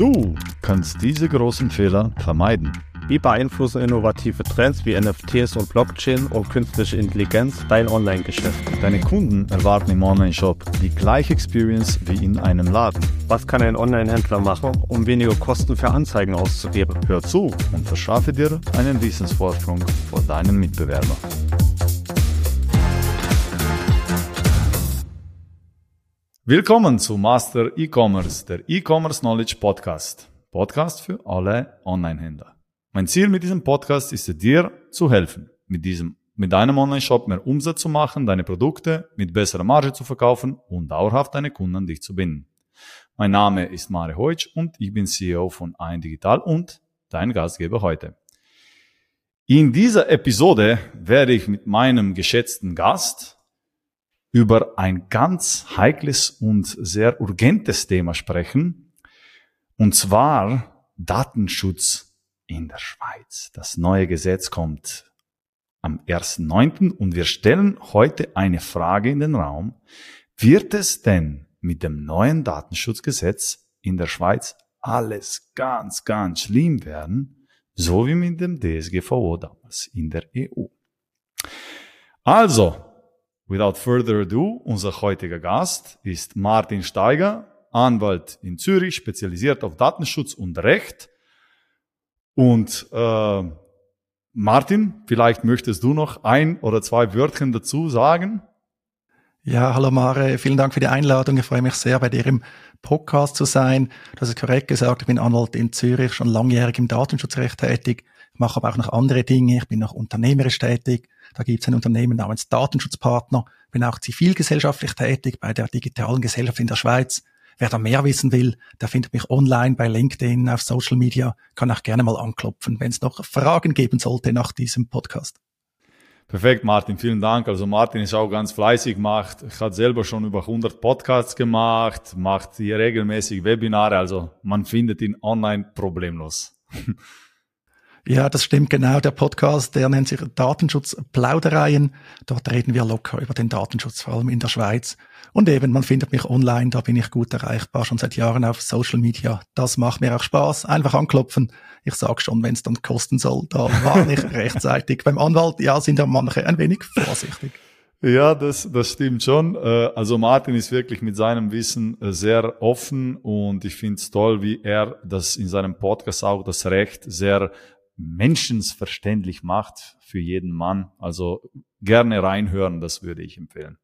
Du kannst diese großen Fehler vermeiden. Wie beeinflussen innovative Trends wie NFTs und Blockchain und künstliche Intelligenz dein Online-Geschäft? Deine Kunden erwarten im Online-Shop die gleiche Experience wie in einem Laden. Was kann ein Online-Händler machen, um weniger Kosten für Anzeigen auszugeben? Hör zu und verschaffe dir einen Wissensvorsprung vor deinen Mitbewerbern. Willkommen zu Master E-Commerce, der E-Commerce Knowledge Podcast. Podcast für alle Online-Händler. Mein Ziel mit diesem Podcast ist es, dir zu helfen, mit diesem, mit deinem Online-Shop mehr Umsatz zu machen, deine Produkte mit besserer Marge zu verkaufen und dauerhaft deine Kunden an dich zu binden. Mein Name ist Mare Heutsch und ich bin CEO von Ein Digital und dein Gastgeber heute. In dieser Episode werde ich mit meinem geschätzten Gast über ein ganz heikles und sehr urgentes Thema sprechen, und zwar Datenschutz in der Schweiz. Das neue Gesetz kommt am 1.9. und wir stellen heute eine Frage in den Raum. Wird es denn mit dem neuen Datenschutzgesetz in der Schweiz alles ganz, ganz schlimm werden, so wie mit dem DSGVO damals in der EU? Also, without further ado, unser heutiger Gast ist Martin Steiger, Anwalt in Zürich, spezialisiert auf Datenschutz und Recht und äh, Martin, vielleicht möchtest du noch ein oder zwei Wörtchen dazu sagen? Ja, hallo Mare, vielen Dank für die Einladung. Ich freue mich sehr, bei dir im Podcast zu sein. Das ist korrekt gesagt, ich bin Anwalt in Zürich, schon langjährig im Datenschutzrecht tätig. Ich mache aber auch noch andere Dinge. Ich bin noch unternehmerisch tätig. Da gibt es ein Unternehmen namens Datenschutzpartner. Bin auch zivilgesellschaftlich tätig bei der digitalen Gesellschaft in der Schweiz. Wer da mehr wissen will, der findet mich online bei LinkedIn, auf Social Media, kann auch gerne mal anklopfen, wenn es noch Fragen geben sollte nach diesem Podcast. Perfekt, Martin, vielen Dank. Also Martin ist auch ganz fleißig, macht, hat selber schon über 100 Podcasts gemacht, macht hier regelmäßig Webinare, also man findet ihn online problemlos. Ja, das stimmt genau. Der Podcast, der nennt sich Datenschutz Plaudereien. Dort reden wir locker über den Datenschutz, vor allem in der Schweiz. Und eben, man findet mich online, da bin ich gut erreichbar, schon seit Jahren auf Social Media. Das macht mir auch Spaß. Einfach anklopfen. Ich sag schon, wenn es dann kosten soll, da war ich rechtzeitig. Beim Anwalt, ja, sind ja manche ein wenig vorsichtig. Ja, das, das stimmt schon. Äh, also Martin ist wirklich mit seinem Wissen äh, sehr offen und ich finde es toll, wie er das in seinem Podcast auch das Recht sehr menschensverständlich macht für jeden Mann. Also gerne reinhören, das würde ich empfehlen.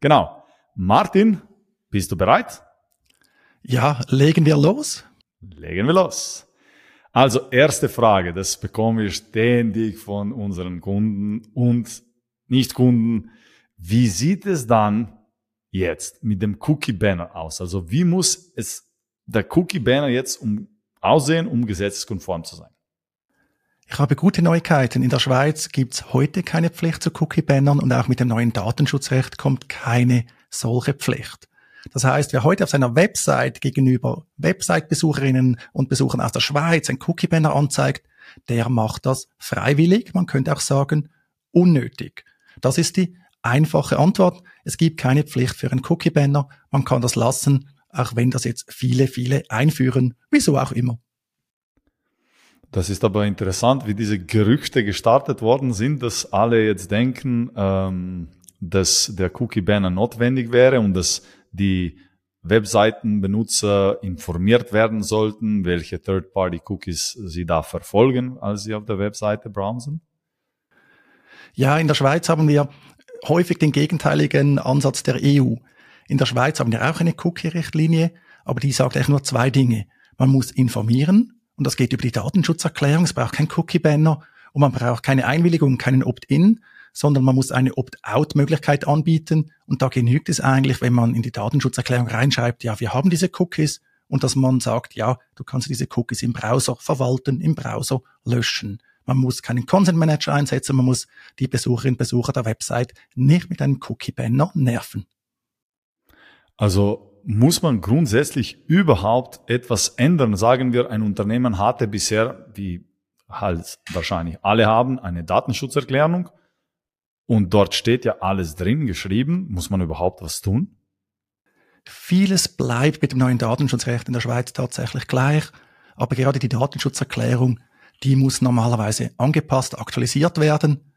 Genau. Martin, bist du bereit? Ja, legen wir los? Legen wir los. Also erste Frage, das bekommen wir ständig von unseren Kunden und Nicht-Kunden. Wie sieht es dann jetzt mit dem Cookie-Banner aus? Also wie muss es der Cookie-Banner jetzt um, aussehen, um gesetzeskonform zu sein? Ich habe gute Neuigkeiten. In der Schweiz gibt's heute keine Pflicht zu Cookie-Bannern und auch mit dem neuen Datenschutzrecht kommt keine solche Pflicht. Das heißt, wer heute auf seiner Website gegenüber Website-Besucherinnen und Besuchern aus der Schweiz ein Cookie-Banner anzeigt, der macht das freiwillig, man könnte auch sagen unnötig. Das ist die einfache Antwort. Es gibt keine Pflicht für einen Cookie-Banner. Man kann das lassen, auch wenn das jetzt viele, viele einführen, wieso auch immer. Das ist aber interessant, wie diese Gerüchte gestartet worden sind, dass alle jetzt denken, ähm, dass der Cookie-Banner notwendig wäre und dass die Webseitenbenutzer informiert werden sollten, welche Third-Party-Cookies sie da verfolgen, als sie auf der Webseite browsen? Ja, in der Schweiz haben wir häufig den gegenteiligen Ansatz der EU. In der Schweiz haben wir auch eine Cookie-Richtlinie, aber die sagt eigentlich nur zwei Dinge. Man muss informieren und das geht über die Datenschutzerklärung. Es braucht kein Cookie-Banner und man braucht keine Einwilligung, keinen Opt-in, sondern man muss eine Opt-out-Möglichkeit anbieten. Und da genügt es eigentlich, wenn man in die Datenschutzerklärung reinschreibt, ja, wir haben diese Cookies und dass man sagt, ja, du kannst diese Cookies im Browser verwalten, im Browser löschen. Man muss keinen Consent Manager einsetzen, man muss die Besucherinnen und Besucher der Website nicht mit einem Cookie-Banner nerven. Also muss man grundsätzlich überhaupt etwas ändern? Sagen wir, ein Unternehmen hatte bisher, wie halt wahrscheinlich alle haben, eine Datenschutzerklärung und dort steht ja alles drin geschrieben. Muss man überhaupt was tun? Vieles bleibt mit dem neuen Datenschutzrecht in der Schweiz tatsächlich gleich, aber gerade die Datenschutzerklärung, die muss normalerweise angepasst, aktualisiert werden.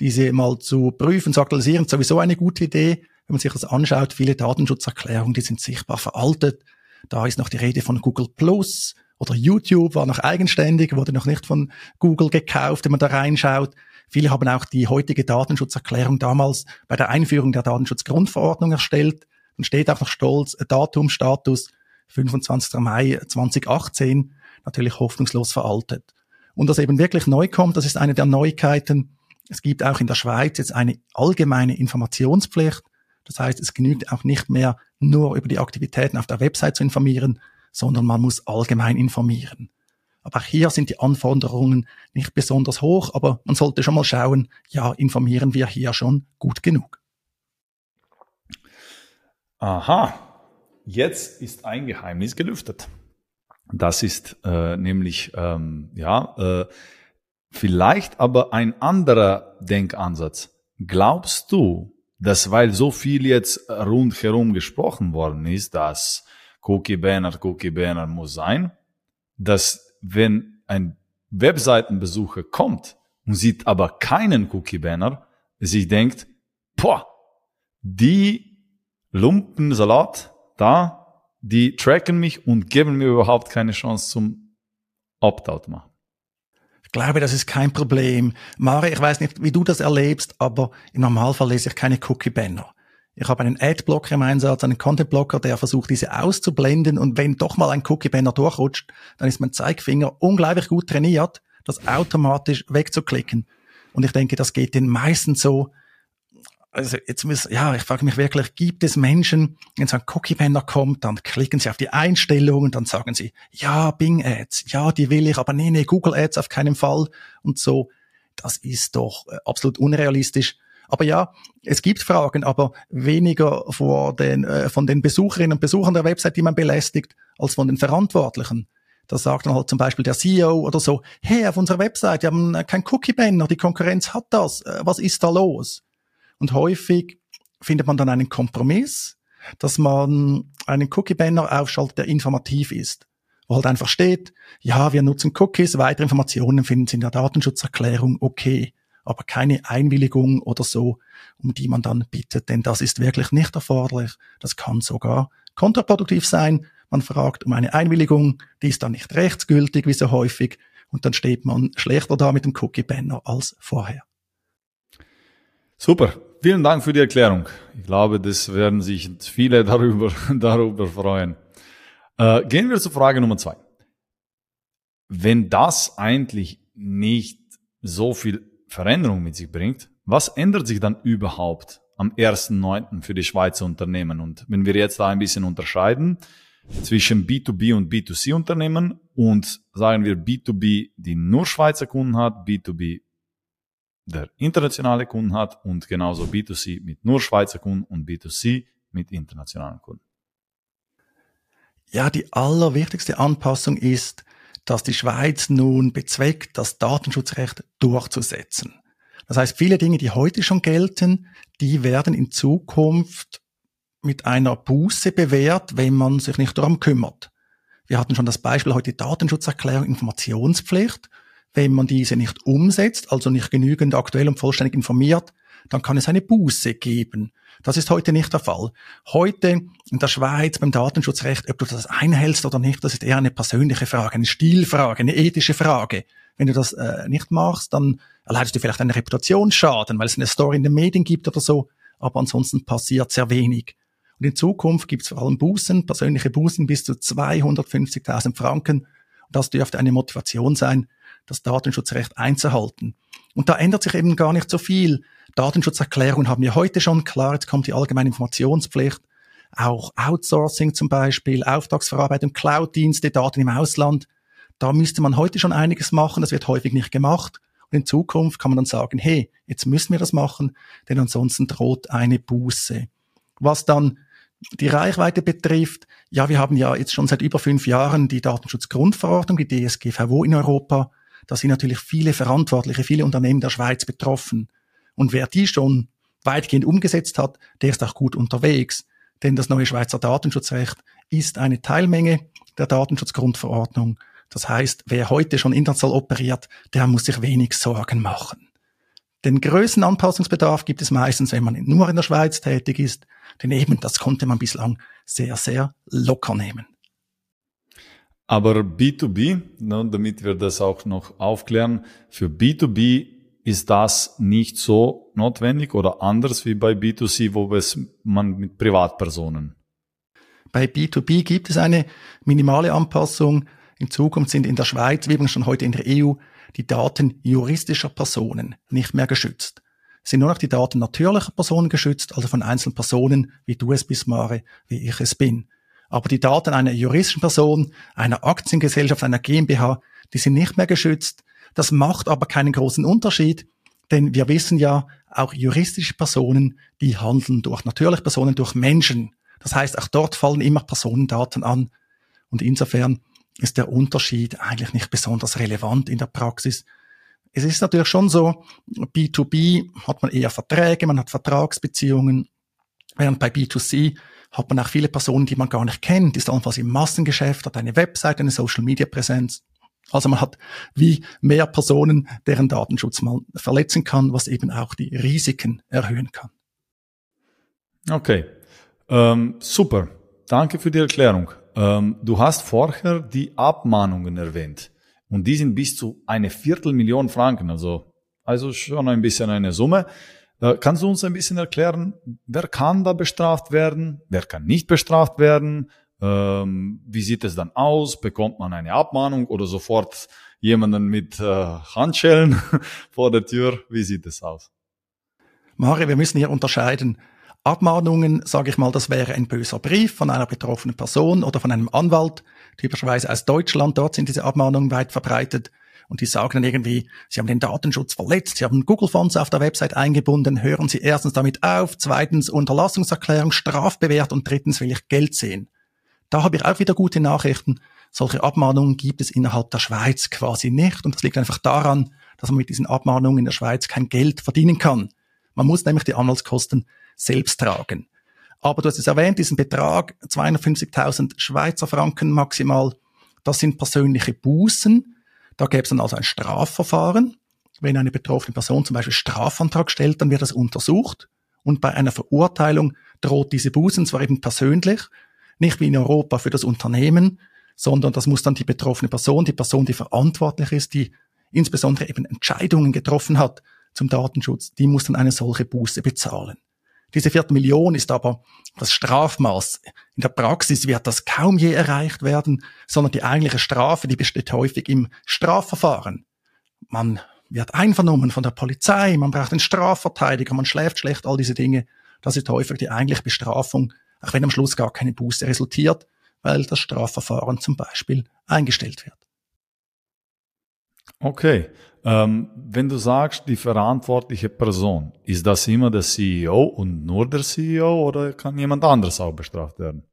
Diese mal zu prüfen, zu aktualisieren, ist sowieso eine gute Idee. Wenn man sich das anschaut, viele Datenschutzerklärungen, die sind sichtbar veraltet. Da ist noch die Rede von Google Plus oder YouTube war noch eigenständig, wurde noch nicht von Google gekauft, wenn man da reinschaut. Viele haben auch die heutige Datenschutzerklärung damals bei der Einführung der Datenschutzgrundverordnung erstellt. Dann steht auch noch stolz Datum, Status 25. Mai 2018, natürlich hoffnungslos veraltet. Und was eben wirklich neu kommt, das ist eine der Neuigkeiten. Es gibt auch in der Schweiz jetzt eine allgemeine Informationspflicht. Das heißt, es genügt auch nicht mehr nur über die Aktivitäten auf der Website zu informieren, sondern man muss allgemein informieren. Aber auch hier sind die Anforderungen nicht besonders hoch, aber man sollte schon mal schauen, ja, informieren wir hier schon gut genug. Aha, jetzt ist ein Geheimnis gelüftet. Das ist äh, nämlich, ähm, ja, äh, vielleicht aber ein anderer Denkansatz. Glaubst du, dass weil so viel jetzt rundherum gesprochen worden ist, dass Cookie Banner, Cookie Banner muss sein, dass wenn ein Webseitenbesucher kommt und sieht aber keinen Cookie Banner, sich denkt, boah, die Lumpensalat da, die tracken mich und geben mir überhaupt keine Chance zum Opt-out machen. Glaube, das ist kein Problem. Mare, ich weiß nicht, wie du das erlebst, aber im Normalfall lese ich keine Cookie-Banner. Ich habe einen Ad-Blocker im Einsatz, einen Content-Blocker, der versucht, diese auszublenden. Und wenn doch mal ein Cookie-Banner durchrutscht, dann ist mein Zeigefinger unglaublich gut trainiert, das automatisch wegzuklicken. Und ich denke, das geht den meisten so. Also jetzt muss, ja, ich frage mich wirklich, gibt es Menschen, wenn so ein Cookie-Banner kommt, dann klicken sie auf die Einstellungen, dann sagen sie, ja, Bing-Ads, ja, die will ich, aber nee, nee, Google-Ads auf keinen Fall und so. Das ist doch äh, absolut unrealistisch. Aber ja, es gibt Fragen, aber weniger vor den, äh, von den Besucherinnen und Besuchern der Website, die man belästigt, als von den Verantwortlichen. Da sagt dann halt zum Beispiel der CEO oder so, hey, auf unserer Website, wir haben kein Cookie-Banner, die Konkurrenz hat das, äh, was ist da los? Und häufig findet man dann einen Kompromiss, dass man einen Cookie-Banner aufschaltet, der informativ ist. Wo halt einfach steht, ja, wir nutzen Cookies, weitere Informationen finden Sie in der Datenschutzerklärung, okay aber keine Einwilligung oder so, um die man dann bittet, denn das ist wirklich nicht erforderlich. Das kann sogar kontraproduktiv sein. Man fragt um eine Einwilligung, die ist dann nicht rechtsgültig, wie so häufig, und dann steht man schlechter da mit dem Cookie-Banner als vorher. Super. Vielen Dank für die Erklärung. Ich glaube, das werden sich viele darüber, darüber freuen. Äh, gehen wir zur Frage Nummer zwei. Wenn das eigentlich nicht so viel Veränderung mit sich bringt, was ändert sich dann überhaupt am 1.9. für die Schweizer Unternehmen? Und wenn wir jetzt da ein bisschen unterscheiden zwischen B2B und B2C Unternehmen und sagen wir B2B, die nur Schweizer Kunden hat, B2B der internationale Kunden hat und genauso B2C mit nur Schweizer Kunden und B2C mit internationalen Kunden. Ja, die allerwichtigste Anpassung ist, dass die Schweiz nun bezweckt, das Datenschutzrecht durchzusetzen. Das heißt, viele Dinge, die heute schon gelten, die werden in Zukunft mit einer Buße bewährt, wenn man sich nicht darum kümmert. Wir hatten schon das Beispiel heute Datenschutzerklärung, Informationspflicht. Wenn man diese nicht umsetzt, also nicht genügend aktuell und vollständig informiert, dann kann es eine Buße geben. Das ist heute nicht der Fall. Heute in der Schweiz beim Datenschutzrecht, ob du das einhältst oder nicht, das ist eher eine persönliche Frage, eine Stilfrage, eine ethische Frage. Wenn du das äh, nicht machst, dann erleidest du vielleicht einen Reputationsschaden, weil es eine Story in den Medien gibt oder so, aber ansonsten passiert sehr wenig. Und in Zukunft gibt es vor allem Bußen, persönliche Bußen bis zu 250.000 Franken. Und das dürfte eine Motivation sein, das Datenschutzrecht einzuhalten. Und da ändert sich eben gar nicht so viel. Datenschutzerklärung haben wir heute schon. Klar, jetzt kommt die allgemeine Informationspflicht. Auch Outsourcing zum Beispiel, Auftragsverarbeitung, Cloud-Dienste, Daten im Ausland. Da müsste man heute schon einiges machen. Das wird häufig nicht gemacht. Und in Zukunft kann man dann sagen, hey, jetzt müssen wir das machen, denn ansonsten droht eine Buße. Was dann die Reichweite betrifft, ja, wir haben ja jetzt schon seit über fünf Jahren die Datenschutzgrundverordnung, die DSGVO in Europa. Da sind natürlich viele Verantwortliche, viele Unternehmen der Schweiz betroffen. Und wer die schon weitgehend umgesetzt hat, der ist auch gut unterwegs. denn das neue Schweizer Datenschutzrecht ist eine Teilmenge der Datenschutzgrundverordnung. Das heißt, wer heute schon international operiert, der muss sich wenig Sorgen machen. Den größten Anpassungsbedarf gibt es meistens, wenn man nur in der Schweiz tätig ist, denn eben das konnte man bislang sehr, sehr locker nehmen. Aber B2B, ne, damit wir das auch noch aufklären, für B2B ist das nicht so notwendig oder anders wie bei B2C, wo es man mit Privatpersonen. Bei B2B gibt es eine minimale Anpassung. In Zukunft sind in der Schweiz, wie übrigens schon heute in der EU, die Daten juristischer Personen nicht mehr geschützt. Es sind nur noch die Daten natürlicher Personen geschützt, also von einzelnen Personen, wie du es bist, Mare, wie ich es bin. Aber die Daten einer juristischen Person, einer Aktiengesellschaft, einer GmbH, die sind nicht mehr geschützt. Das macht aber keinen großen Unterschied, denn wir wissen ja, auch juristische Personen, die handeln durch natürliche Personen, durch Menschen. Das heißt, auch dort fallen immer Personendaten an. Und insofern ist der Unterschied eigentlich nicht besonders relevant in der Praxis. Es ist natürlich schon so, B2B hat man eher Verträge, man hat Vertragsbeziehungen, während bei B2C hat man auch viele Personen, die man gar nicht kennt, ist allenfalls im Massengeschäft, hat eine Website, eine Social-Media-Präsenz. Also man hat wie mehr Personen, deren Datenschutz man verletzen kann, was eben auch die Risiken erhöhen kann. Okay, ähm, super. Danke für die Erklärung. Ähm, du hast vorher die Abmahnungen erwähnt und die sind bis zu eine Viertelmillion Franken, also also schon ein bisschen eine Summe. Kannst du uns ein bisschen erklären, wer kann da bestraft werden, wer kann nicht bestraft werden? Ähm, wie sieht es dann aus? Bekommt man eine Abmahnung oder sofort jemanden mit äh, Handschellen vor der Tür? Wie sieht es aus? Mari, wir müssen hier unterscheiden. Abmahnungen, sage ich mal, das wäre ein böser Brief von einer betroffenen Person oder von einem Anwalt, typischerweise aus Deutschland. Dort sind diese Abmahnungen weit verbreitet und die sagen dann irgendwie, sie haben den Datenschutz verletzt, sie haben Google Fonts auf der Website eingebunden, hören Sie erstens damit auf, zweitens Unterlassungserklärung strafbewehrt und drittens will ich Geld sehen. Da habe ich auch wieder gute Nachrichten. Solche Abmahnungen gibt es innerhalb der Schweiz quasi nicht und das liegt einfach daran, dass man mit diesen Abmahnungen in der Schweiz kein Geld verdienen kann. Man muss nämlich die Anwaltskosten selbst tragen. Aber du hast es erwähnt, diesen Betrag 250.000 Schweizer Franken maximal, das sind persönliche Bußen, da gäbe es dann also ein Strafverfahren. Wenn eine betroffene Person zum Beispiel Strafantrag stellt, dann wird das untersucht. Und bei einer Verurteilung droht diese Bußen zwar eben persönlich, nicht wie in Europa für das Unternehmen, sondern das muss dann die betroffene Person, die Person, die verantwortlich ist, die insbesondere eben Entscheidungen getroffen hat zum Datenschutz, die muss dann eine solche Buße bezahlen. Diese Viertelmillion ist aber das Strafmaß. In der Praxis wird das kaum je erreicht werden, sondern die eigentliche Strafe, die besteht häufig im Strafverfahren. Man wird einvernommen von der Polizei, man braucht einen Strafverteidiger, man schläft schlecht, all diese Dinge. Das ist häufig die eigentliche Bestrafung, auch wenn am Schluss gar keine Buße resultiert, weil das Strafverfahren zum Beispiel eingestellt wird. Okay. Ähm, wenn du sagst, die verantwortliche Person, ist das immer der CEO und nur der CEO oder kann jemand anderes auch bestraft werden?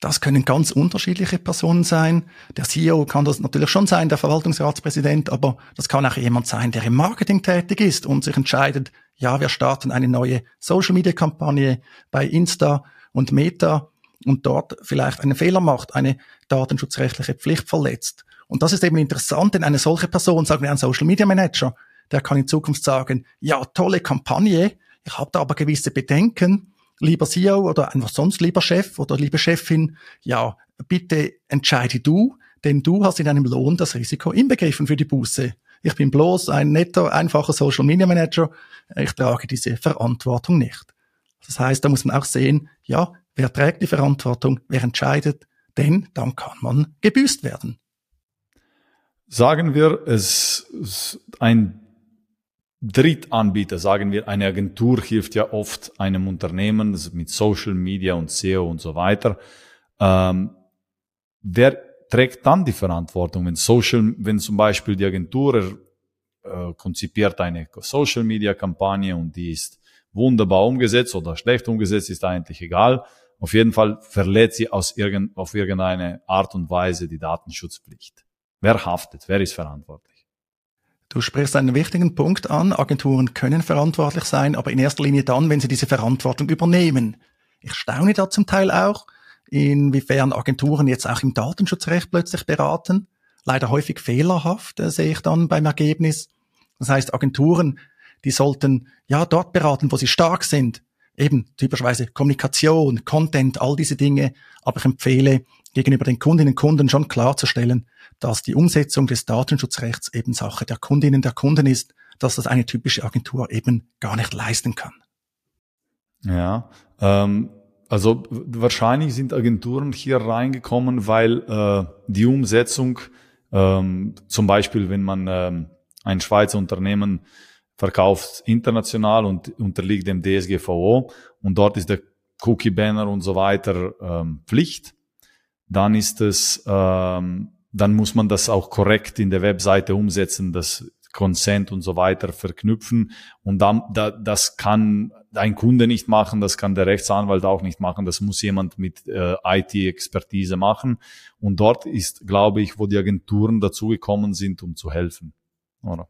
Das können ganz unterschiedliche Personen sein. Der CEO kann das natürlich schon sein, der Verwaltungsratspräsident, aber das kann auch jemand sein, der im Marketing tätig ist und sich entscheidet, ja, wir starten eine neue Social-Media-Kampagne bei Insta und Meta und dort vielleicht einen Fehler macht, eine datenschutzrechtliche Pflicht verletzt und das ist eben interessant, denn eine solche Person, sagen wir ein Social Media Manager, der kann in Zukunft sagen, ja, tolle Kampagne, ich habe da aber gewisse Bedenken, lieber CEO oder einfach sonst lieber Chef oder liebe Chefin, ja, bitte entscheide du, denn du hast in deinem Lohn das Risiko inbegriffen für die Buße. Ich bin bloß ein netter, einfacher Social Media Manager, ich trage diese Verantwortung nicht. Das heißt, da muss man auch sehen, ja, wer trägt die Verantwortung, wer entscheidet, denn dann kann man gebüßt werden. Sagen wir, es ein Drittanbieter, sagen wir, eine Agentur hilft ja oft einem Unternehmen mit Social Media und SEO und so weiter. Ähm, wer trägt dann die Verantwortung, wenn Social, wenn zum Beispiel die Agentur äh, konzipiert eine Social Media Kampagne und die ist wunderbar umgesetzt oder schlecht umgesetzt, ist eigentlich egal. Auf jeden Fall verletzt sie aus irgend, auf irgendeine Art und Weise die Datenschutzpflicht. Wer haftet? Wer ist verantwortlich? Du sprichst einen wichtigen Punkt an. Agenturen können verantwortlich sein, aber in erster Linie dann, wenn sie diese Verantwortung übernehmen. Ich staune da zum Teil auch, inwiefern Agenturen jetzt auch im Datenschutzrecht plötzlich beraten. Leider häufig fehlerhaft, äh, sehe ich dann beim Ergebnis. Das heißt, Agenturen, die sollten ja dort beraten, wo sie stark sind. Eben typischerweise Kommunikation, Content, all diese Dinge. Aber ich empfehle, gegenüber den Kundinnen und Kunden schon klarzustellen, dass die Umsetzung des Datenschutzrechts eben Sache der Kundinnen der Kunden ist, dass das eine typische Agentur eben gar nicht leisten kann. Ja, ähm, also wahrscheinlich sind Agenturen hier reingekommen, weil äh, die Umsetzung, ähm, zum Beispiel wenn man ähm, ein Schweizer Unternehmen verkauft international und unterliegt dem DSGVO und dort ist der Cookie-Banner und so weiter ähm, Pflicht, dann ist es, ähm, dann muss man das auch korrekt in der Webseite umsetzen, das Consent und so weiter verknüpfen. Und dann, da, das kann ein Kunde nicht machen, das kann der Rechtsanwalt auch nicht machen, das muss jemand mit äh, IT-Expertise machen. Und dort ist, glaube ich, wo die Agenturen dazugekommen sind, um zu helfen. Oder?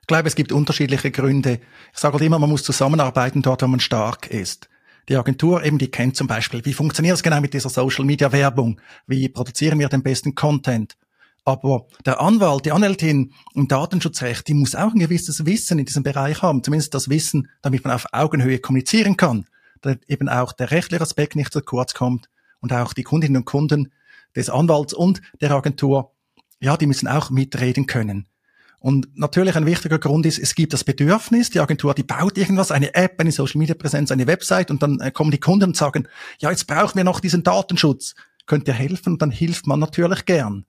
Ich glaube, es gibt unterschiedliche Gründe. Ich sage halt immer, man muss zusammenarbeiten dort, wo man stark ist. Die Agentur eben, die kennt zum Beispiel, wie funktioniert es genau mit dieser Social Media Werbung? Wie produzieren wir den besten Content? Aber der Anwalt, die Anwältin im Datenschutzrecht, die muss auch ein gewisses Wissen in diesem Bereich haben, zumindest das Wissen, damit man auf Augenhöhe kommunizieren kann, damit eben auch der rechtliche Aspekt nicht zu kurz kommt und auch die Kundinnen und Kunden des Anwalts und der Agentur, ja, die müssen auch mitreden können. Und natürlich ein wichtiger Grund ist, es gibt das Bedürfnis, die Agentur, die baut irgendwas, eine App, eine Social Media Präsenz, eine Website und dann äh, kommen die Kunden und sagen, ja, jetzt brauchen wir noch diesen Datenschutz. Könnt ihr helfen? Und dann hilft man natürlich gern.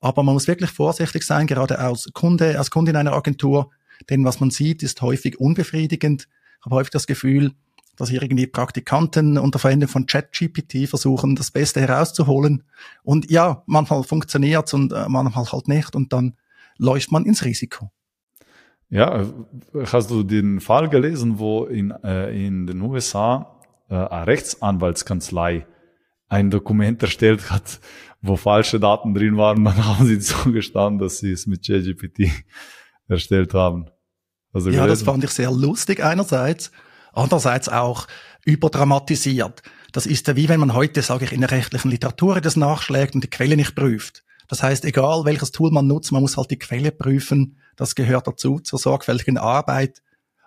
Aber man muss wirklich vorsichtig sein, gerade als Kunde, als Kunde in einer Agentur, denn was man sieht, ist häufig unbefriedigend. Ich habe häufig das Gefühl, dass irgendwie Praktikanten unter Verwendung von ChatGPT versuchen, das Beste herauszuholen. Und ja, manchmal funktioniert's und äh, manchmal halt nicht und dann läuft man ins Risiko. Ja, hast du den Fall gelesen, wo in, äh, in den USA äh, eine Rechtsanwaltskanzlei ein Dokument erstellt hat, wo falsche Daten drin waren, dann haben sie zugestanden, dass sie es mit ChatGPT erstellt haben. Also ja, das fand ich sehr lustig einerseits, andererseits auch überdramatisiert. Das ist ja wie wenn man heute, sage ich, in der rechtlichen Literatur das nachschlägt und die Quelle nicht prüft. Das heißt, egal welches Tool man nutzt, man muss halt die Quelle prüfen. Das gehört dazu, zur sorgfältigen Arbeit.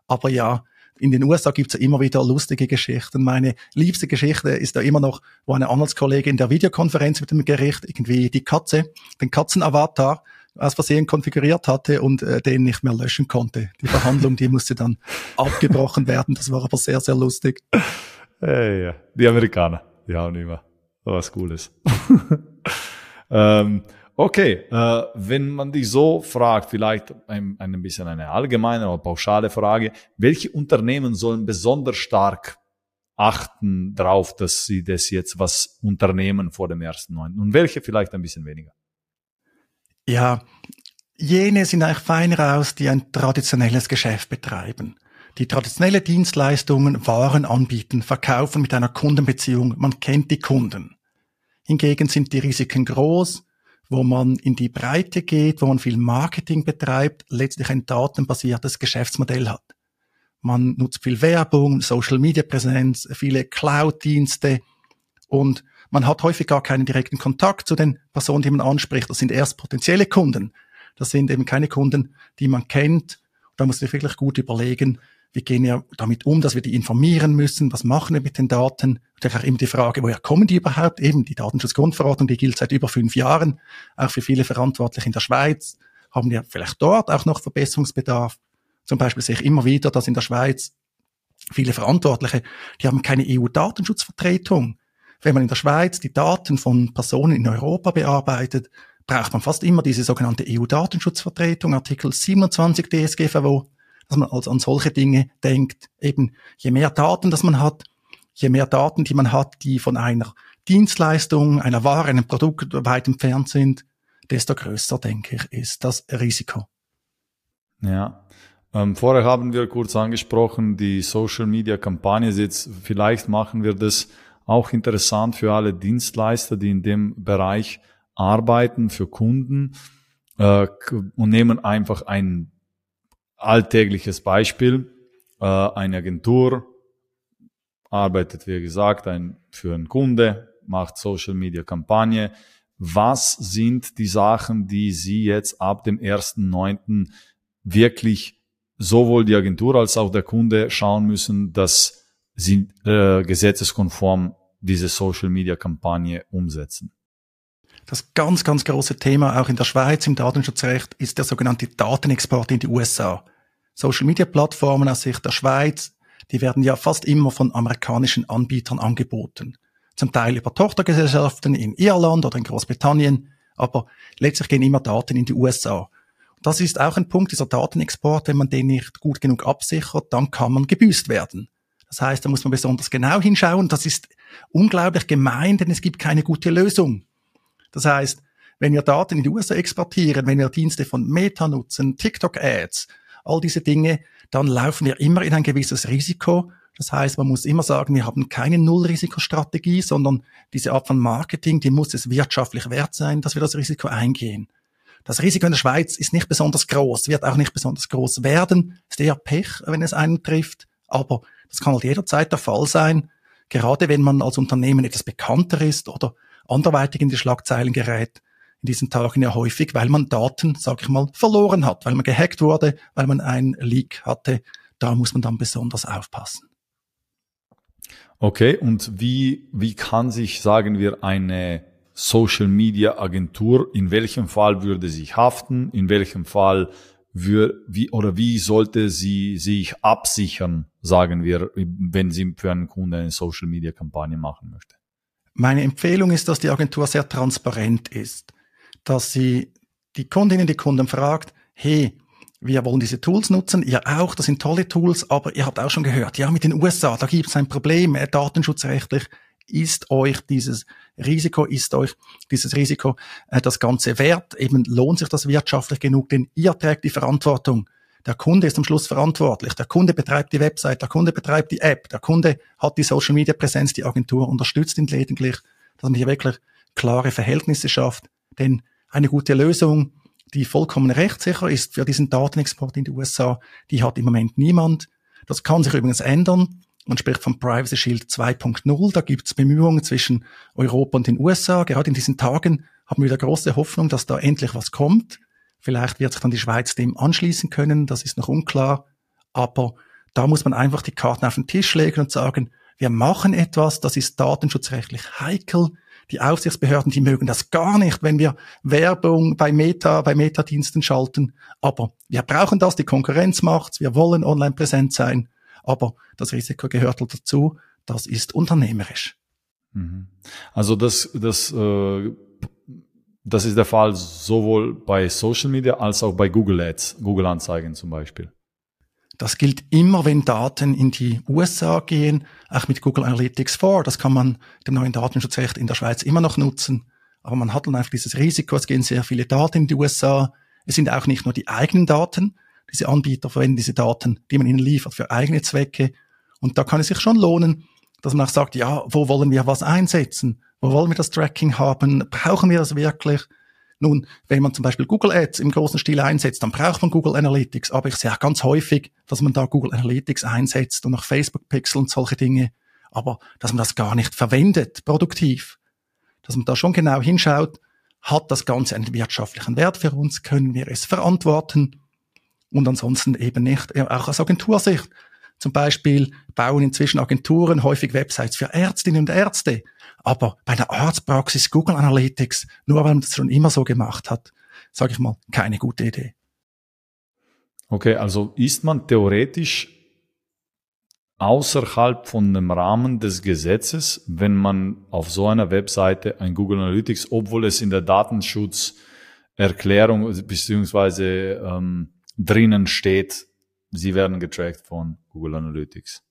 Aber ja, in den USA gibt's ja immer wieder lustige Geschichten. Meine liebste Geschichte ist da immer noch, wo eine Anwaltskollegin in der Videokonferenz mit dem Gericht irgendwie die Katze, den Katzenavatar aus Versehen konfiguriert hatte und äh, den nicht mehr löschen konnte. Die Verhandlung, die musste dann abgebrochen werden. Das war aber sehr, sehr lustig. Hey, ja. Die Amerikaner, die haben immer was Cooles. ähm, Okay, äh, wenn man dich so fragt, vielleicht ein, ein bisschen eine allgemeine oder pauschale Frage, welche Unternehmen sollen besonders stark achten darauf, dass sie das jetzt was unternehmen vor dem ersten Neunten und welche vielleicht ein bisschen weniger? Ja, jene sind eigentlich feiner aus, die ein traditionelles Geschäft betreiben. Die traditionelle Dienstleistungen, Waren anbieten, verkaufen mit einer Kundenbeziehung, man kennt die Kunden. Hingegen sind die Risiken groß, wo man in die Breite geht, wo man viel Marketing betreibt, letztlich ein datenbasiertes Geschäftsmodell hat. Man nutzt viel Werbung, Social Media Präsenz, viele Cloud-Dienste und man hat häufig gar keinen direkten Kontakt zu den Personen, die man anspricht. Das sind erst potenzielle Kunden. Das sind eben keine Kunden, die man kennt. Da muss man wirklich gut überlegen, wie gehen wir damit um, dass wir die informieren müssen, was machen wir mit den Daten. Natürlich auch immer die Frage, woher kommen die überhaupt? Eben die Datenschutzgrundverordnung, die gilt seit über fünf Jahren, auch für viele Verantwortliche in der Schweiz. Haben wir vielleicht dort auch noch Verbesserungsbedarf? Zum Beispiel sehe ich immer wieder, dass in der Schweiz viele Verantwortliche, die haben keine EU-Datenschutzvertretung. Wenn man in der Schweiz die Daten von Personen in Europa bearbeitet, braucht man fast immer diese sogenannte EU-Datenschutzvertretung, Artikel 27 DSGVO dass man also an solche Dinge denkt. Eben, je mehr Daten, das man hat, je mehr Daten, die man hat, die von einer Dienstleistung, einer Ware, einem Produkt weit entfernt sind, desto größer, denke ich, ist das Risiko. Ja. Ähm, vorher haben wir kurz angesprochen, die Social Media Kampagne jetzt, vielleicht machen wir das auch interessant für alle Dienstleister, die in dem Bereich arbeiten, für Kunden äh, und nehmen einfach ein alltägliches Beispiel. Äh, eine Agentur arbeitet, wie gesagt, ein, für einen Kunde, macht Social Media Kampagne. Was sind die Sachen, die Sie jetzt ab dem 1.9. wirklich sowohl die Agentur als auch der Kunde schauen müssen, dass sie äh, gesetzeskonform diese Social Media Kampagne umsetzen? Das ganz, ganz große Thema auch in der Schweiz im Datenschutzrecht ist der sogenannte Datenexport in die USA. Social Media Plattformen aus Sicht der Schweiz, die werden ja fast immer von amerikanischen Anbietern angeboten. Zum Teil über Tochtergesellschaften in Irland oder in Großbritannien, aber letztlich gehen immer Daten in die USA. Das ist auch ein Punkt dieser Datenexport, wenn man den nicht gut genug absichert, dann kann man gebüßt werden. Das heißt, da muss man besonders genau hinschauen. Das ist unglaublich gemein, denn es gibt keine gute Lösung. Das heißt, wenn wir Daten in die USA exportieren, wenn wir Dienste von Meta nutzen, TikTok-Ads, all diese Dinge, dann laufen wir immer in ein gewisses Risiko. Das heißt, man muss immer sagen, wir haben keine Nullrisikostrategie, sondern diese Art von Marketing, die muss es wirtschaftlich wert sein, dass wir das Risiko eingehen. Das Risiko in der Schweiz ist nicht besonders groß, wird auch nicht besonders groß werden, ist eher Pech, wenn es einen trifft, aber das kann halt jederzeit der Fall sein, gerade wenn man als Unternehmen etwas bekannter ist oder anderweitig in die Schlagzeilen gerät, in diesen Tagen ja häufig, weil man Daten, sag ich mal, verloren hat, weil man gehackt wurde, weil man ein Leak hatte. Da muss man dann besonders aufpassen. Okay, und wie, wie kann sich, sagen wir, eine Social Media Agentur, in welchem Fall würde sie haften, in welchem Fall für, wie, oder wie sollte sie sich absichern, sagen wir, wenn sie für einen Kunden eine Social Media Kampagne machen möchte? Meine Empfehlung ist, dass die Agentur sehr transparent ist, dass sie die Kundinnen, die Kunden fragt, hey, wir wollen diese Tools nutzen, ihr auch, das sind tolle Tools, aber ihr habt auch schon gehört, ja, mit den USA, da gibt es ein Problem, äh, datenschutzrechtlich ist euch dieses Risiko, ist euch dieses Risiko äh, das Ganze wert, eben lohnt sich das wirtschaftlich genug, denn ihr trägt die Verantwortung. Der Kunde ist am Schluss verantwortlich. Der Kunde betreibt die Website, der Kunde betreibt die App, der Kunde hat die Social Media Präsenz, die Agentur unterstützt ihn lediglich, dass man hier wirklich klare Verhältnisse schafft. Denn eine gute Lösung, die vollkommen rechtssicher ist für diesen Datenexport in die USA, die hat im Moment niemand. Das kann sich übrigens ändern. Man spricht vom Privacy Shield 2.0. Da gibt es Bemühungen zwischen Europa und den USA. Gerade in diesen Tagen haben wir wieder große Hoffnung, dass da endlich was kommt. Vielleicht wird sich dann die Schweiz dem anschließen können, das ist noch unklar. Aber da muss man einfach die Karten auf den Tisch legen und sagen, wir machen etwas, das ist datenschutzrechtlich heikel. Die Aufsichtsbehörden, die mögen das gar nicht, wenn wir Werbung bei Meta, bei Metadiensten schalten. Aber wir brauchen das, die Konkurrenz macht's, wir wollen online präsent sein. Aber das Risiko gehört halt dazu, das ist unternehmerisch. Mhm. Also das, das äh, das ist der Fall sowohl bei Social Media als auch bei Google Ads, Google Anzeigen zum Beispiel. Das gilt immer, wenn Daten in die USA gehen, auch mit Google Analytics 4. Das kann man dem neuen Datenschutzrecht in der Schweiz immer noch nutzen. Aber man hat dann einfach dieses Risiko, es gehen sehr viele Daten in die USA. Es sind auch nicht nur die eigenen Daten. Diese Anbieter verwenden diese Daten, die man ihnen liefert, für eigene Zwecke. Und da kann es sich schon lohnen, dass man auch sagt, ja, wo wollen wir was einsetzen? Wo wollen wir das Tracking haben? Brauchen wir das wirklich? Nun, wenn man zum Beispiel Google Ads im großen Stil einsetzt, dann braucht man Google Analytics. Aber ich sehe auch ganz häufig, dass man da Google Analytics einsetzt und noch Facebook Pixel und solche Dinge. Aber dass man das gar nicht verwendet, produktiv. Dass man da schon genau hinschaut, hat das Ganze einen wirtschaftlichen Wert für uns? Können wir es verantworten? Und ansonsten eben nicht, auch aus Agentursicht. Zum Beispiel bauen inzwischen Agenturen häufig Websites für Ärztinnen und Ärzte. Aber bei der Arztpraxis Google Analytics, nur weil man das schon immer so gemacht hat, sage ich mal, keine gute Idee. Okay, also ist man theoretisch außerhalb von dem Rahmen des Gesetzes, wenn man auf so einer Webseite ein Google Analytics, obwohl es in der Datenschutzerklärung beziehungsweise ähm, drinnen steht, sie werden getrackt von Google Analytics.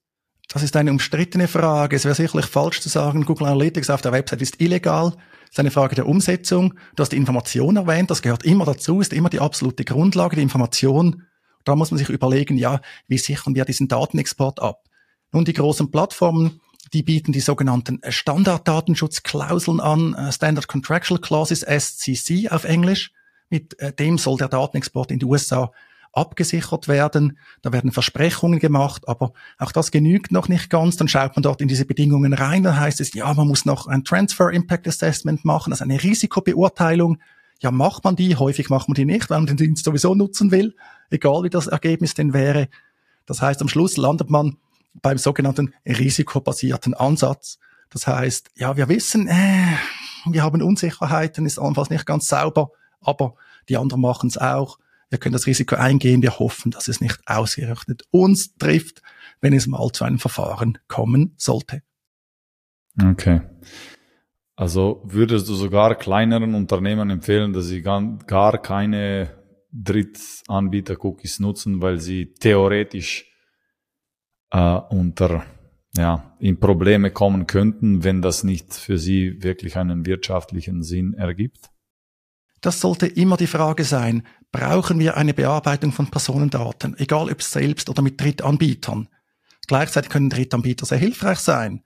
Das ist eine umstrittene Frage. Es wäre sicherlich falsch zu sagen, Google Analytics auf der Website ist illegal. Das ist eine Frage der Umsetzung. Du hast die Information erwähnt, das gehört immer dazu, ist immer die absolute Grundlage, die Information. Da muss man sich überlegen, ja, wie sichern wir diesen Datenexport ab? Nun, die großen Plattformen, die bieten die sogenannten Standarddatenschutzklauseln an, äh, Standard Contractual Clauses, SCC auf Englisch. Mit äh, dem soll der Datenexport in die USA abgesichert werden. Da werden Versprechungen gemacht, aber auch das genügt noch nicht ganz. Dann schaut man dort in diese Bedingungen rein. Dann heißt es, ja, man muss noch ein Transfer Impact Assessment machen, also eine Risikobeurteilung. Ja, macht man die? Häufig macht man die nicht, weil man den Dienst sowieso nutzen will, egal wie das Ergebnis denn wäre. Das heißt, am Schluss landet man beim sogenannten risikobasierten Ansatz. Das heißt, ja, wir wissen, äh, wir haben Unsicherheiten, ist anfangs nicht ganz sauber, aber die anderen machen es auch. Wir können das Risiko eingehen. Wir hoffen, dass es nicht ausgerechnet uns trifft, wenn es mal zu einem Verfahren kommen sollte. Okay. Also würdest du sogar kleineren Unternehmen empfehlen, dass sie gar keine Drittanbieter-Cookies nutzen, weil sie theoretisch äh, unter ja, in Probleme kommen könnten, wenn das nicht für sie wirklich einen wirtschaftlichen Sinn ergibt? Das sollte immer die Frage sein, brauchen wir eine Bearbeitung von Personendaten, egal ob selbst oder mit Drittanbietern. Gleichzeitig können Drittanbieter sehr hilfreich sein.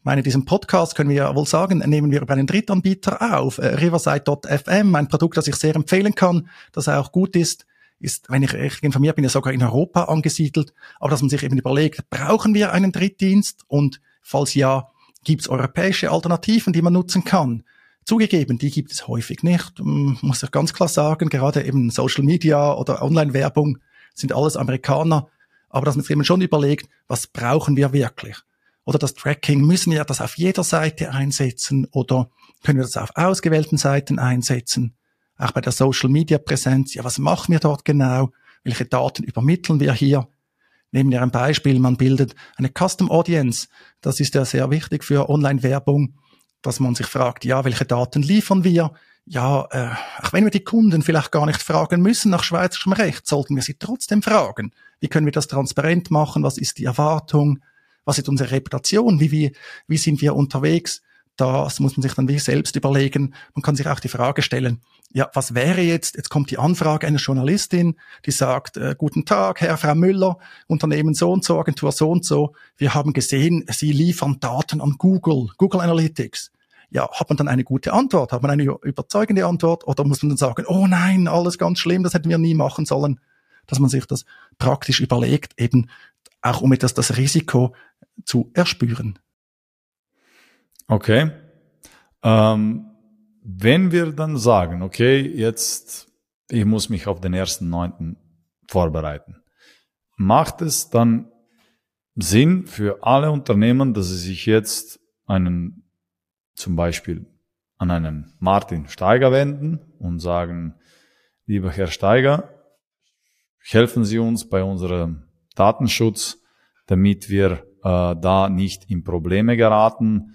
Ich meine, diesen Podcast können wir ja wohl sagen, nehmen wir über einen Drittanbieter auf, äh, Riverside.fm, ein Produkt, das ich sehr empfehlen kann, das auch gut ist, ist, wenn ich richtig informiert bin, ja sogar in Europa angesiedelt, aber dass man sich eben überlegt, brauchen wir einen Drittdienst und falls ja, gibt es europäische Alternativen, die man nutzen kann? Zugegeben, die gibt es häufig nicht, muss ich ganz klar sagen. Gerade eben Social Media oder Online-Werbung sind alles Amerikaner. Aber dass man sich eben schon überlegt, was brauchen wir wirklich? Oder das Tracking, müssen wir das auf jeder Seite einsetzen oder können wir das auf ausgewählten Seiten einsetzen? Auch bei der Social Media Präsenz, ja, was machen wir dort genau? Welche Daten übermitteln wir hier? Nehmen wir ein Beispiel, man bildet eine Custom Audience. Das ist ja sehr wichtig für Online-Werbung dass man sich fragt, ja, welche Daten liefern wir? Ja, äh, auch wenn wir die Kunden vielleicht gar nicht fragen müssen nach schweizerischem Recht, sollten wir sie trotzdem fragen. Wie können wir das transparent machen? Was ist die Erwartung? Was ist unsere Reputation? Wie, wie, wie sind wir unterwegs? Das muss man sich dann wie selbst überlegen. Man kann sich auch die Frage stellen, ja, was wäre jetzt, jetzt kommt die Anfrage einer Journalistin, die sagt, äh, guten Tag, Herr, Frau Müller, Unternehmen so und so, Agentur so und so, wir haben gesehen, Sie liefern Daten an Google, Google Analytics. Ja, hat man dann eine gute Antwort? Hat man eine überzeugende Antwort? Oder muss man dann sagen, oh nein, alles ganz schlimm, das hätten wir nie machen sollen? Dass man sich das praktisch überlegt, eben auch um etwas das Risiko zu erspüren. Okay. Ähm, wenn wir dann sagen, okay, jetzt, ich muss mich auf den ersten Neunten vorbereiten, macht es dann Sinn für alle Unternehmen, dass sie sich jetzt einen, zum Beispiel an einen Martin Steiger wenden und sagen, lieber Herr Steiger, helfen Sie uns bei unserem Datenschutz, damit wir äh, da nicht in Probleme geraten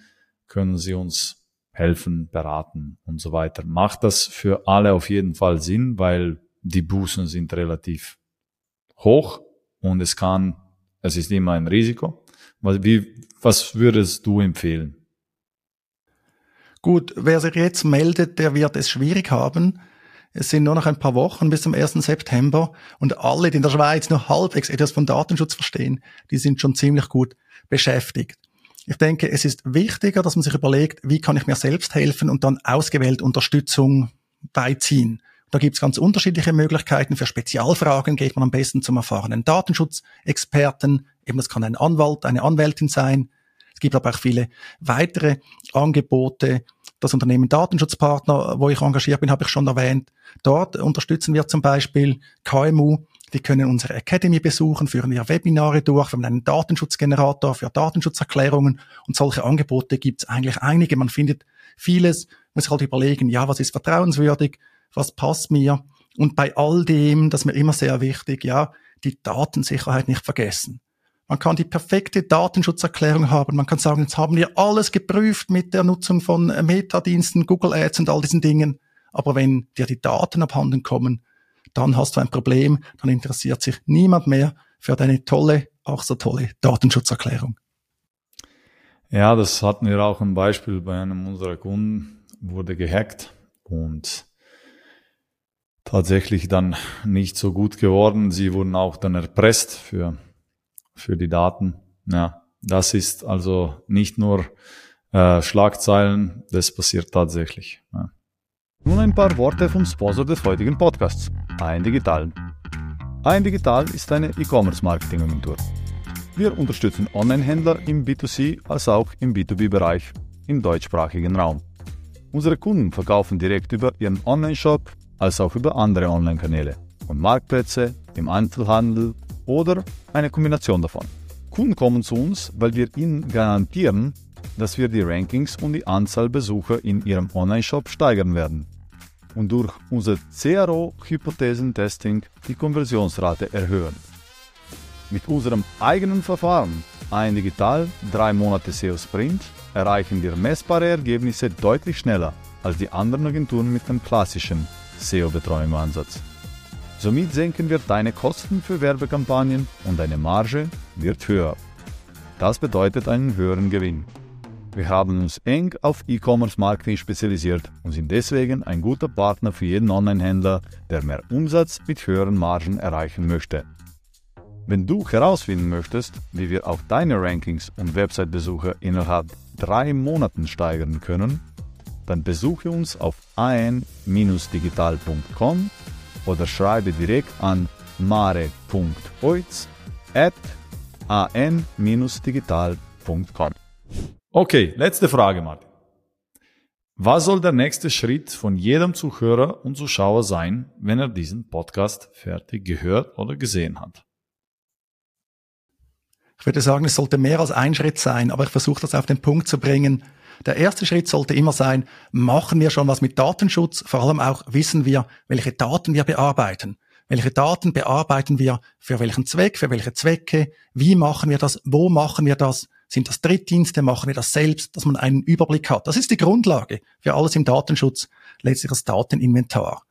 können Sie uns helfen, beraten und so weiter. Macht das für alle auf jeden Fall Sinn, weil die Bußen sind relativ hoch und es kann, es ist immer ein Risiko. Was, wie, was würdest du empfehlen? Gut, wer sich jetzt meldet, der wird es schwierig haben. Es sind nur noch ein paar Wochen bis zum 1. September und alle, die in der Schweiz nur halbwegs etwas von Datenschutz verstehen, die sind schon ziemlich gut beschäftigt. Ich denke, es ist wichtiger, dass man sich überlegt, wie kann ich mir selbst helfen und dann ausgewählt Unterstützung beiziehen. Da gibt es ganz unterschiedliche Möglichkeiten. Für Spezialfragen geht man am besten zum erfahrenen Datenschutzexperten. Eben, das kann ein Anwalt, eine Anwältin sein. Es gibt aber auch viele weitere Angebote. Das Unternehmen Datenschutzpartner, wo ich engagiert bin, habe ich schon erwähnt. Dort unterstützen wir zum Beispiel KMU, die können unsere Academy besuchen, führen wir Webinare durch, wir haben einen Datenschutzgenerator für Datenschutzerklärungen und solche Angebote gibt es eigentlich einige. Man findet vieles, muss halt überlegen, ja, was ist vertrauenswürdig, was passt mir und bei all dem, das ist mir immer sehr wichtig, ja, die Datensicherheit nicht vergessen. Man kann die perfekte Datenschutzerklärung haben. Man kann sagen, jetzt haben wir alles geprüft mit der Nutzung von Metadiensten, Google Ads und all diesen Dingen. Aber wenn dir die Daten abhanden kommen, dann hast du ein Problem, dann interessiert sich niemand mehr für deine tolle, auch so tolle Datenschutzerklärung. Ja, das hatten wir auch ein Beispiel bei einem unserer Kunden, wurde gehackt und tatsächlich dann nicht so gut geworden. Sie wurden auch dann erpresst für, für die Daten. Ja, das ist also nicht nur äh, Schlagzeilen, das passiert tatsächlich. Ja. Nun ein paar Worte vom Sponsor des heutigen Podcasts, ein Digital. Ein Digital ist eine E-Commerce-Marketing-Agentur. Wir unterstützen Online-Händler im B2C als auch im B2B-Bereich im deutschsprachigen Raum. Unsere Kunden verkaufen direkt über ihren Online-Shop als auch über andere Online-Kanäle und Marktplätze im Einzelhandel oder eine Kombination davon. Kunden kommen zu uns, weil wir ihnen garantieren, dass wir die Rankings und die Anzahl Besucher in ihrem Online-Shop steigern werden und durch unser CRO-Hypothesentesting die Konversionsrate erhöhen. Mit unserem eigenen Verfahren, ein Digital 3 Monate SEO Sprint, erreichen wir messbare Ergebnisse deutlich schneller als die anderen Agenturen mit einem klassischen SEO-Betreuungsansatz. Somit senken wir deine Kosten für Werbekampagnen und deine Marge wird höher. Das bedeutet einen höheren Gewinn. Wir haben uns eng auf E-Commerce-Marketing spezialisiert und sind deswegen ein guter Partner für jeden Online-Händler, der mehr Umsatz mit höheren Margen erreichen möchte. Wenn du herausfinden möchtest, wie wir auch deine Rankings und Website-Besucher innerhalb drei Monaten steigern können, dann besuche uns auf an-digital.com oder schreibe direkt an mare.oiz at an-digital.com. Okay, letzte Frage, Martin. Was soll der nächste Schritt von jedem Zuhörer und Zuschauer sein, wenn er diesen Podcast fertig gehört oder gesehen hat? Ich würde sagen, es sollte mehr als ein Schritt sein, aber ich versuche das auf den Punkt zu bringen. Der erste Schritt sollte immer sein, machen wir schon was mit Datenschutz, vor allem auch wissen wir, welche Daten wir bearbeiten. Welche Daten bearbeiten wir, für welchen Zweck, für welche Zwecke, wie machen wir das, wo machen wir das, sind das Drittdienste, machen wir das selbst, dass man einen Überblick hat. Das ist die Grundlage für alles im Datenschutz, letztlich das Dateninventar.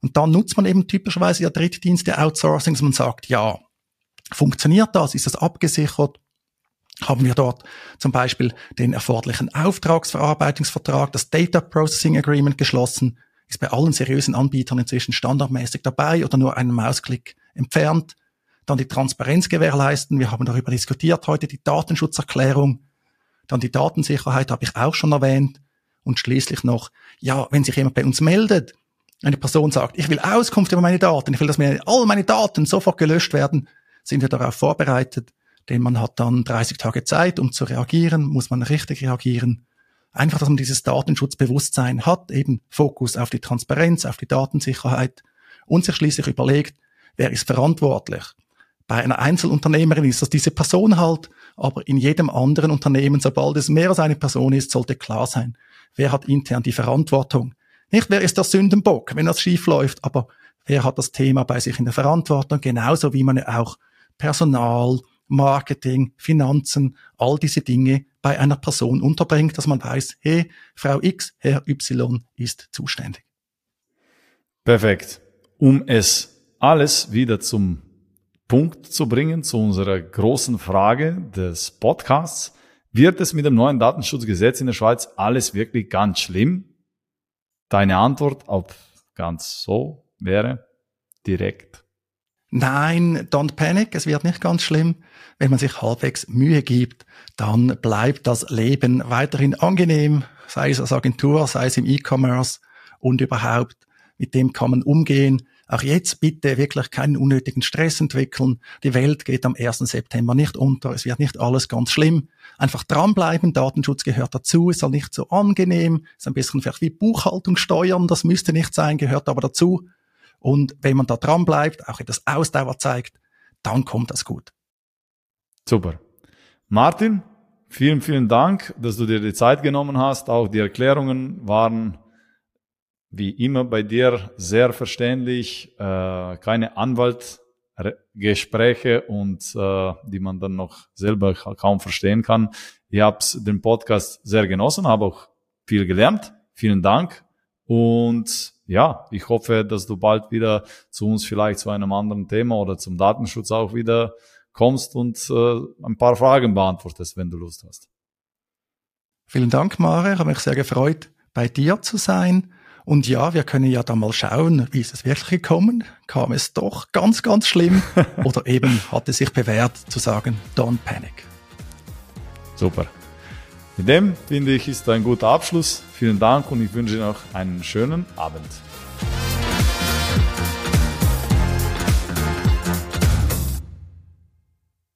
Und dann nutzt man eben typischerweise ja Drittdienste, Outsourcing, dass man sagt, ja, funktioniert das, ist das abgesichert, haben wir dort zum Beispiel den erforderlichen Auftragsverarbeitungsvertrag, das Data Processing Agreement geschlossen, ist bei allen seriösen Anbietern inzwischen standardmäßig dabei oder nur einen Mausklick entfernt. Dann die Transparenz gewährleisten. Wir haben darüber diskutiert heute, die Datenschutzerklärung. Dann die Datensicherheit habe ich auch schon erwähnt. Und schließlich noch, ja, wenn sich jemand bei uns meldet, eine Person sagt, ich will Auskunft über meine Daten, ich will, dass mir all meine Daten sofort gelöscht werden, sind wir darauf vorbereitet, denn man hat dann 30 Tage Zeit, um zu reagieren, muss man richtig reagieren. Einfach, dass man dieses Datenschutzbewusstsein hat, eben Fokus auf die Transparenz, auf die Datensicherheit und sich schließlich überlegt, wer ist verantwortlich. Bei einer Einzelunternehmerin ist das diese Person halt, aber in jedem anderen Unternehmen, sobald es mehr als eine Person ist, sollte klar sein, wer hat intern die Verantwortung. Nicht wer ist der Sündenbock, wenn das schief läuft, aber wer hat das Thema bei sich in der Verantwortung, genauso wie man auch Personal, Marketing, Finanzen, all diese Dinge bei einer Person unterbringt, dass man weiß, hey, Frau X, Herr Y ist zuständig. Perfekt. Um es alles wieder zum Punkt zu bringen, zu unserer großen Frage des Podcasts, wird es mit dem neuen Datenschutzgesetz in der Schweiz alles wirklich ganz schlimm? Deine Antwort auf ganz so wäre direkt Nein, don't panic, es wird nicht ganz schlimm. Wenn man sich halbwegs Mühe gibt, dann bleibt das Leben weiterhin angenehm, sei es als Agentur, sei es im E-Commerce und überhaupt. Mit dem kann man umgehen. Auch jetzt bitte wirklich keinen unnötigen Stress entwickeln. Die Welt geht am 1. September nicht unter. Es wird nicht alles ganz schlimm. Einfach dranbleiben. Datenschutz gehört dazu. Ist halt nicht so angenehm. Ist ein bisschen vielleicht wie Buchhaltung steuern. Das müsste nicht sein, gehört aber dazu. Und wenn man da dran bleibt, auch etwas Ausdauer zeigt, dann kommt das gut. Super. Martin, vielen, vielen Dank, dass du dir die Zeit genommen hast. Auch die Erklärungen waren wie immer bei dir sehr verständlich. Äh, keine Anwaltgespräche und äh, die man dann noch selber kaum verstehen kann. Ich habe den Podcast sehr genossen, habe auch viel gelernt. Vielen Dank und ja, ich hoffe, dass du bald wieder zu uns vielleicht zu einem anderen Thema oder zum Datenschutz auch wieder kommst und äh, ein paar Fragen beantwortest, wenn du Lust hast. Vielen Dank, Mare. Ich habe mich sehr gefreut, bei dir zu sein. Und ja, wir können ja da mal schauen, wie ist es wirklich gekommen? Kam es doch ganz, ganz schlimm? oder eben hat es sich bewährt zu sagen, don't panic. Super. Mit dem, finde ich, ist ein guter Abschluss. Vielen Dank und ich wünsche noch einen schönen Abend.